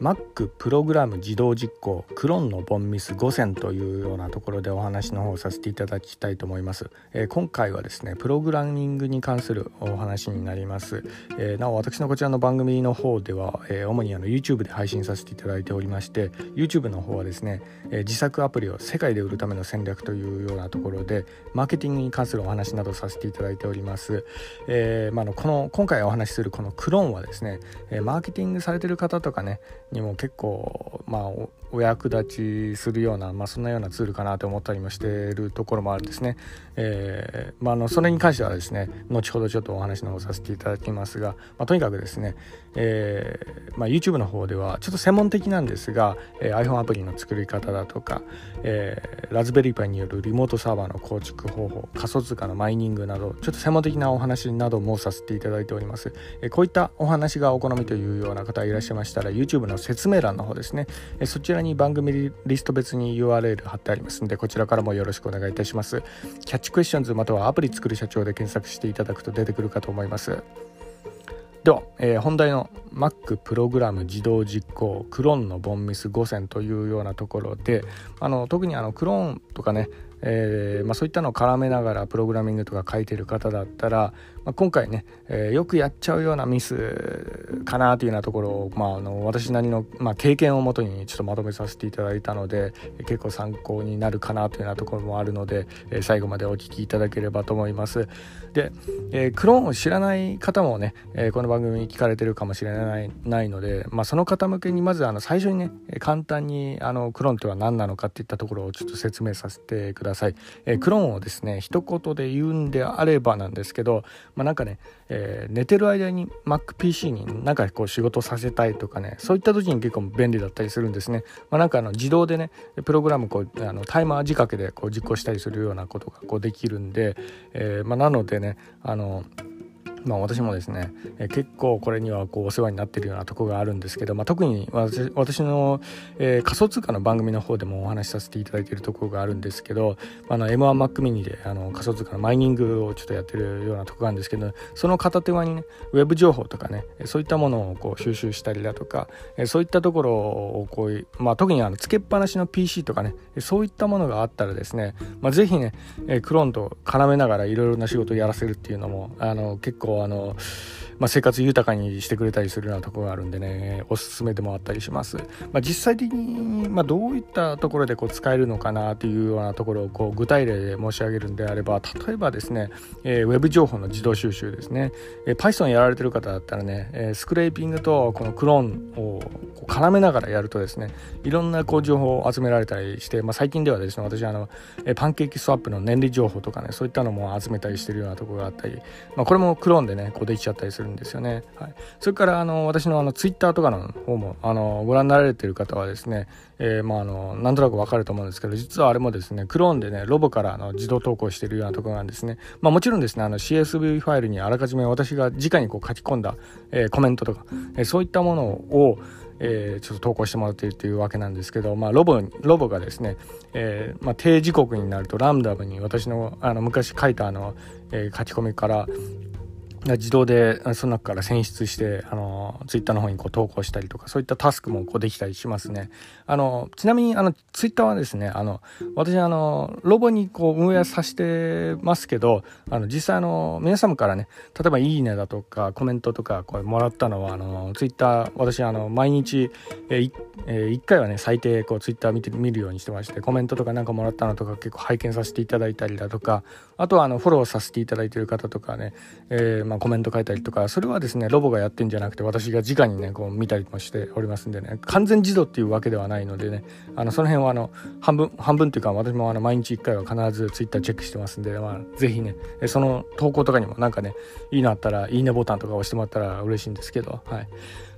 Mac プログラム自動実行クローンのボンミス5選というようなところでお話の方をさせていただきたいと思います、えー、今回はですねプログラミングに関するお話になります、えー、なお私のこちらの番組の方では、えー、主にあの YouTube で配信させていただいておりまして YouTube の方はですね、え自作アプリを世界で売るための戦略というようなところでマーケティングに関するお話などさせていただいております、えまあ、のこの今回お話しするこのクローンはですね、えマーケティングされてる方とかねにも結構まあお役立ちするような、まあ、そんなようなツールかなと思ったりもしているところもあるんですね。えーまあ、あのそれに関してはですね後ほどちょっとお話の方させていただきますが、まあ、とにかくですね、えーまあ、YouTube の方ではちょっと専門的なんですが、えー、iPhone アプリの作り方だとか、えー、ラズベリーパイによるリモートサーバーの構築方法仮想通貨のマイニングなどちょっと専門的なお話などもさせていただいております。えー、こういったお話がお好みというような方いらっしゃいましたら YouTube の説明欄の方ですね、え、そちらに番組リスト別に URL 貼ってありますのでこちらからもよろしくお願いいたします。キャッチクエスチョンズまたはアプリ作る社長で検索していただくと出てくるかと思います。では、えー、本題の Mac プログラム自動実行クローンのボンミス5選というようなところであの特にあのクローンとかねえーまあ、そういったのを絡めながらプログラミングとか書いてる方だったら、まあ、今回ね、えー、よくやっちゃうようなミスかなというようなところを、まあ、あの私なりの、ま、経験をもとにちょっとまとめさせていただいたので結構参考になるかなというようなところもあるので、え、最後までお聞きいただければと思います。で、えー、クローンを知らない方もね、え、この番組に聞かれてるかもしれないないので、まあ、その方向けにまずあの最初にね簡単にあのクローンとは何なのかっていったところをちょっと説明させてください、ださい。えー、クローンをですね一言で言うんであればなんですけど、まあ、なんかね、えー、寝てる間に MacPC になんかこう仕事させたいとかねそういった時に結構便利だったりするんですね、まあ、なんかあの自動でねプログラムこうあのタイマー仕掛けでこう実行したりするようなことがこうできるんで、えー、まあ、なのでねあのまあ、私もですね、え結構これにはこうお世話になってるようなとこがあるんですけど、まあ、特に私私の、えー、仮想通貨の番組の方でもお話しさせていただいてるところがあるんですけど、あの M1Mac mini であの仮想通貨のマイニングをちょっとやってるようなとこがあるんですけどその片手間にねウェブ情報とかねそういったものをこう収集したりだとか、えそういったところをこういう、まあ、特にあのつけっぱなしの PC とかねそういったものがあったらですね、まあ、ぜひね、えクローンと絡めながらいろいろな仕事をやらせるっていうのもあの結構構あのまあ、生活豊かにしてくれたりするようなところがあるんでねおすすめでもあったりします、まあ、実際的に、まあ、どういったところでこう使えるのかなというようなところをこう具体例で申し上げるんであれば例えばですね、えー、ウェブ情報の自動収集ですね、えー、Python やられてる方だったらね、えー、スクレーピングとこのクローンをこう絡めながらやるとですねいろんなこう情報を集められたりして、まあ、最近ではですね私あの、えパンケーキスワップの年利情報とかねそういったのも集めたりしてるようなところがあったり、まあ、これもクローンでねこうできちゃったりするんですよね。はい、それからあの私のあのツイッターとかの方もあのご覧になられてる方はですね、えー、まあのなんとなくわかると思うんですけど実はあれもですねクローンでねロボからの自動投稿してるようなところなんですね。まあ、もちろんですねあの CSV ファイルにあらかじめ私が直にこう書き込んだ、えー、コメントとか、えー、そういったものをえー、ちょっと投稿してもらっているというわけなんですけど、まあ、ロボロボがですね、えーまあ、定時刻になるとラムダムに私のあの昔書いたあの、えー、書き込みから自動でその中から選出してあのツイッターの方にこう投稿したりとかそういったタスクもこうできたりしますね。あのちなみにあのツイッターはですねあの私あのロボにこう運営させてますけどあの実際あの皆様からね例えば「いいね」だとかコメントとかこうもらったのはあのツイッター私あの毎日、えーえー、1回はね最低こうツイッター見て見るようにしてましてコメントとかなんかもらったのとか結構拝見させていただいたりだとかあとはあのフォローさせていただいている方とかね、えーまあ、コメント書いたりとかそれはですねロボがやってんじゃなくて私が直にねこう見たりもしておりますんでね完全自動っていうわけではないのでねあのその辺はあの半分半分っていうか私もあの毎日1回は必ず Twitter チェックしてますんで、まあ、ぜひねその投稿とかにもなんかねいいのあったらいいねボタンとか押してもらったら嬉しいんですけどはい。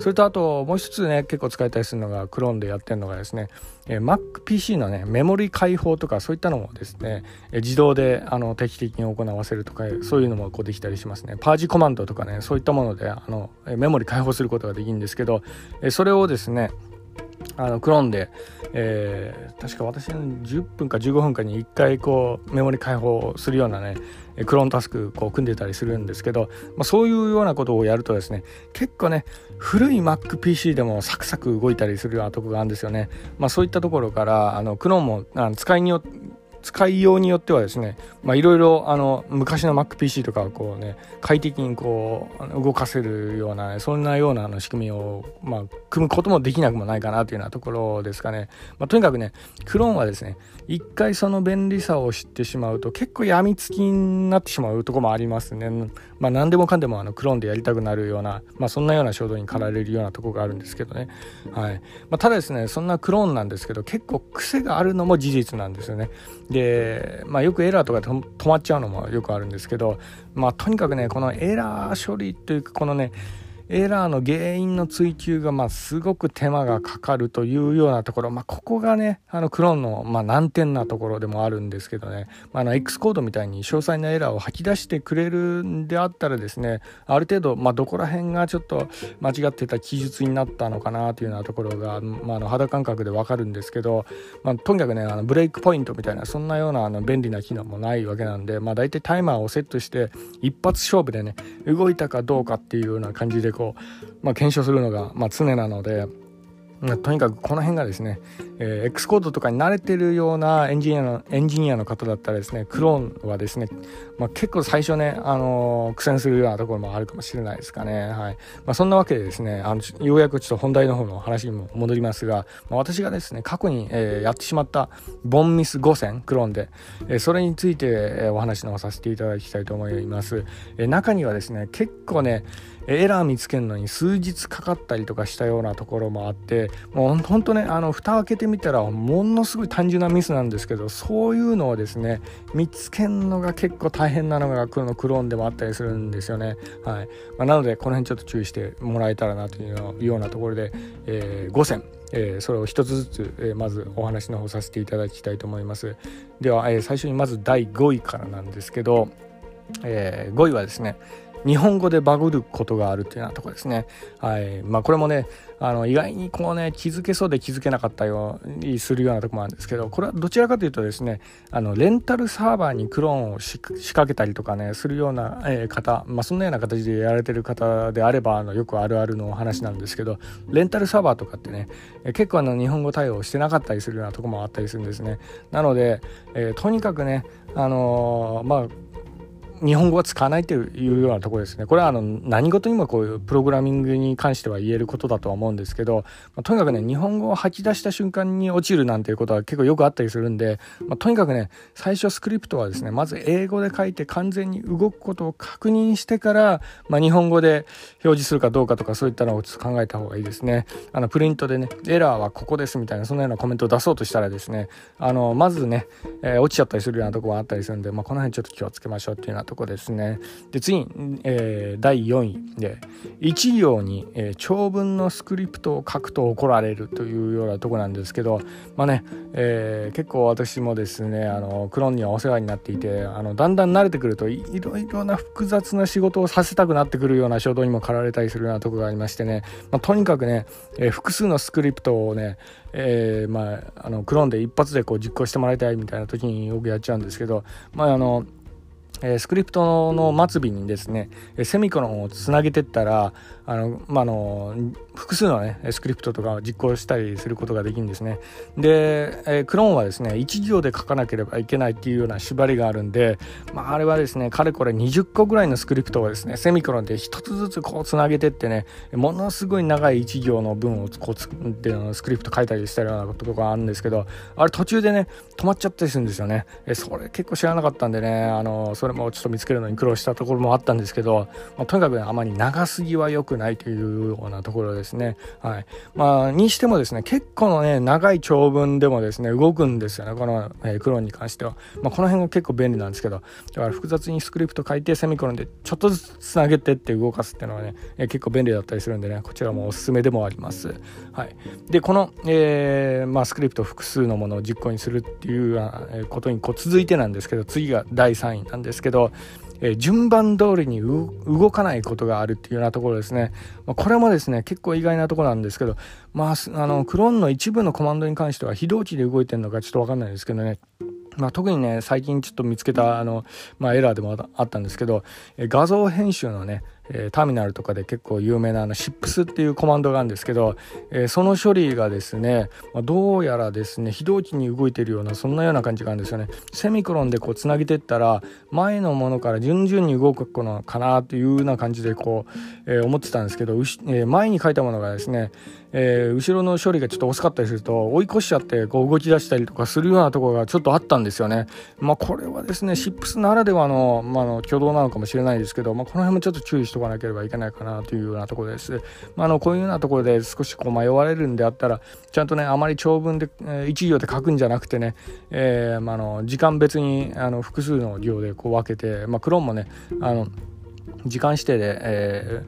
それとあともう一つね結構使いたりするのがクローンでやってるのがですね、え、MacPC のねメモリ解放とかそういったのもですね、え、自動であの定期的に行わせるとかそういうのもこうできたりしますね。パージコマンドとかねそういったものであのメモリ解放することができるんですけど、え、それをですねあのクローンで、えー、確か私の10分か15分かに1回こうメモリ解放するようなねクローンタスクこう組んでたりするんですけど、まあ、そういうようなことをやるとですね結構ね古い MacPC でもサクサク動いたりするようなとこがあるんですよね、まあ、そういったところからあのクローンもあの使いによって使いようによってはですねいろいろ昔の MacPC とかをこうね快適にこう動かせるような、そんなようなあの仕組みを、まあ、組むこともできなくもないかなというようなところですかね、まあ、とにかくねクローンはですね一回その便利さを知ってしまうと結構やみつきになってしまうとこもありますね。まあ何でもかんでもあのクローンでやりたくなるような、まあ、そんなような衝動に駆られるようなとこがあるんですけどね。はい。まあ、ただですねそんなクローンなんですけど結構癖があるのも事実なんですよね。で、まあ、よくエラーとかで止まっちゃうのもよくあるんですけど、まあ、とにかくねこのエラー処理というかこのねエラーの原因の追求がまあすごく手間がかかるというようなところ、まあ、ここがねあのクローンのまあ難点なところでもあるんですけどね、まあ、の X コードみたいに詳細なエラーを吐き出してくれるんであったらですねある程度まあどこら辺がちょっと間違ってた記述になったのかなというようなところが、まあ、の肌感覚でわかるんですけど、まあ、とにかくねあのブレイクポイントみたいなそんなようなあの便利な機能もないわけなんで、まあ、大体タイマーをセットして一発勝負でね動いたかどうかっていうような感じでこう、まあ、検証するのが、まあ、常なので、ま、とにかくこの辺がですね、えー、X コードとかに慣れてるようなエンジニアのエンジニアの方だったらですねクローンはですね、まあ、結構最初ね、あのー、苦戦するようなところもあるかもしれないですかね、はい。まあ、そんなわけでですねあのようやくちょっと本題の方の話にも戻りますが、まあ、私がですね過去に、えー、やってしまったボンミス5000クローンで、え、それについて、え、お話のさせていただきたいと思います、え、中にはですね結構ねエラー見つけるのに数日かかったりとかしたようなところもあってもうほんとねあの蓋開けてみたらものすごい単純なミスなんですけどそういうのをですね見つけるのが結構大変なのがこのクローンでもあったりするんですよね、はい。まあ、なのでこの辺ちょっと注意してもらえたらなというようなところで、えー、5選えー、それを一つずつ、えー、まずお話の方させていただきたいと思います。では、えー、最初にまず第5位からなんですけど、え、5位はですね日本語でバグることがあるっていうようなとこですね。はいまあ、これもねあの意外にこうね気づけそうで気づけなかったようにするようなとこもあるんですけどこれはどちらかというとですねあのレンタルサーバーにクローンを仕掛けたりとかねするような、えー、方、まあ、そんなような形でやられてる方であればあのよくあるあるのお話なんですけどレンタルサーバーとかってね結構あの日本語対応してなかったりするようなとこもあったりするんですね。なので、えー、とにかくねあのー、まあ日本語は使わないというようなところですね。これはあの何事にもこういうプログラミングに関しては言えることだとは思うんですけど、まあ、とにかくね、日本語を吐き出した瞬間に落ちるなんていうことは結構よくあったりするんで、まあ、とにかくね、最初スクリプトはですね、まず英語で書いて完全に動くことを確認してから、まあ、日本語で表示するかどうかとかそういったのをちょっと考えた方がいいですね。あのプリントでね、エラーはここですみたいな、そんなようなコメントを出そうとしたらですね、あの、まずね、えー、落ちちゃったりするようなとこがあったりするんで、まあ、この辺ちょっと気をつけましょうっていうようなとこですね。で次に、えー、第4位で1行に、えー、長文のスクリプトを書くと怒られるというようなとこなんですけどまあね、えー、結構私もですねあのクローンにはお世話になっていてあのだんだん慣れてくるといろいろな複雑な仕事をさせたくなってくるような衝動にも駆られたりするようなとこがありましてね、まあ、とにかくね、えー、複数のスクリプトをね、えー、まあ、あのクローンで一発でこう実行してもらいたいみたいな時によくやっちゃうんですけどまああのえ、スクリプトの末尾にですねセミコロンをつなげてったらあの、まあの複数の、ね、スクリプトとかを実行したりすることができるんですね。で、え、クローンはですね1行で書かなければいけないっていうような縛りがあるんで、まあ、あれはですねかれこれ20個ぐらいのスクリプトをですねセミコロンで1つずつこうつなげてってねものすごい長い1行の文をこうつってスクリプト書いたりしたようなことがあるんですけどあれ途中でね止まっちゃったりするんですよね。えそれ結構知らなかったんでねあのそれもちょっと見つけるのに苦労したところもあったんですけど、まあ、とにかく、ね、あまり長すぎは良くないというようなところですね。はい。まあ、にしてもですね、結構のね、長い長文でもですね、動くんですよね、この、えー、クローンに関しては。まあ、この辺が結構便利なんですけど、だから複雑にスクリプト書いて、セミコロンでちょっとずつつなげてって動かすっていうのはね、えー、結構便利だったりするんでね、こちらもおすすめでもあります。はい。で、この、えー、まあ、スクリプト複数のものを実行にするっていうことにこう続いてなんですけど、次が第3位なんですですけど、えー、順番通りに動かないことがあるっていうようなところですね。まあ、これもですね、結構意外なところなんですけど、まあ、あの、クローンの一部のコマンドに関しては非同値で動いてるのかちょっとわかんないですけどね、まあ、特にね最近ちょっと見つけたあの、まあ、エラーでもあったんですけどえ画像編集のねえターミナルとかで結構有名なあの SIPS っていうコマンドがあるんですけど、えその処理がですね、まあどうやらですね非同期に動いてるようなそんなような感じがあるんですよねセミクロンでこうつなげていったら前のものから順々に動くのかなというような感じでこう、え思ってたんですけど、え前に書いたものがですねえー、後ろの処理がちょっと遅かったりすると追い越しちゃってこう動き出したりとかするようなところがちょっとあったんですよね。まあ、これはですね SIPS ならではの,、まあの挙動なのかもしれないですけど、まあ、この辺もちょっと注意しておかなければいけないかなというようなところです。まあ、あのこういうようなところで少しこう迷われるんであったらちゃんとねあまり長文で、えー、1行で書くんじゃなくてね、えーまあの時間別にあの複数の行でこう分けて、まあ、クローンもねあの時間指定で、え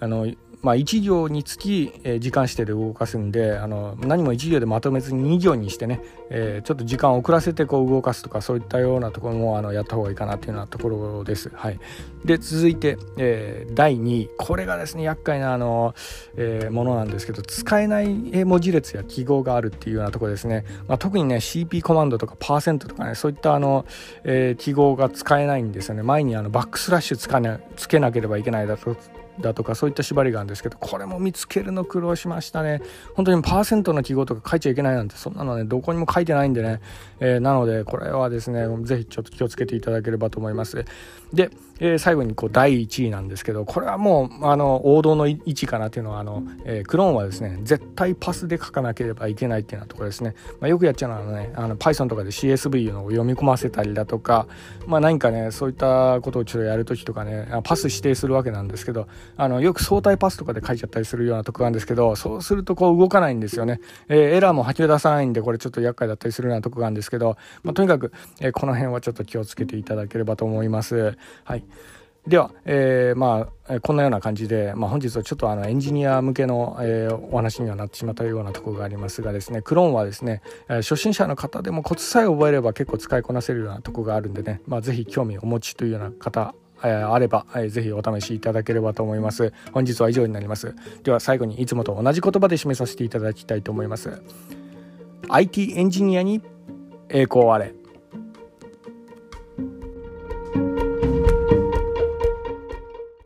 ー、あのまあ、1行につき、えー、時間指定で動かすんであの何も1行でまとめずに2行にしてね、えー、ちょっと時間を遅らせてこう動かすとかそういったようなところもあのやった方がいいかなっていうようなところです。はい、で続いて、えー、第2位。これがですね厄介なあの、えものなんですけど使えない文字列や記号があるっていうようなところですね、まあ、特にね CP コマンドとかパーセントとかねそういったあの、え記号が使えないんですよね。前にあのバックスラッシュつか、ね、つけなければいけないだとだとかそういった縛りがあるんですけどこれも見つけるの苦労しましたね。本当にパーセントの記号とか書いちゃいけないなんてそんなのねどこにも書いてないんでね、えー、なのでこれはですねぜひちょっと気をつけていただければと思います。で、えー、最後にこう第1位なんですけどこれはもうあの王道の位置かなっていうのはあの、えー、クローンはですね絶対パスで書かなければいけないっていうようなところですね、まあ、よくやっちゃうのはねあの Python とかで CSV のを読み込ませたりだとかまあ何かねそういったことをちょっとやるときとかねパス指定するわけなんですけどあのよく相対パスとかで書いちゃったりするようなとこがあるんですけどそうするとこう動かないんですよね、えー、エラーも吐き出さないんでこれちょっと厄介だったりするようなとこがあるんですけど、まあ、とにかく、え、この辺はちょっと気をつけていただければと思います。はい。では、えー、まあ、こんなような感じで、まあ、本日はちょっとあのエンジニア向けの、えー、お話にはなってしまったようなところがありますがですねクローンはですね、えー、初心者の方でもコツさえ覚えれば結構使いこなせるようなところがあるんでね、まあ、ぜひ興味をお持ちというような方えあれば、えー、ぜひお試しいただければと思います。本日は以上になります。では最後にいつもと同じ言葉で締めさせていただきたいと思います。IT エンジニアに栄光あれ。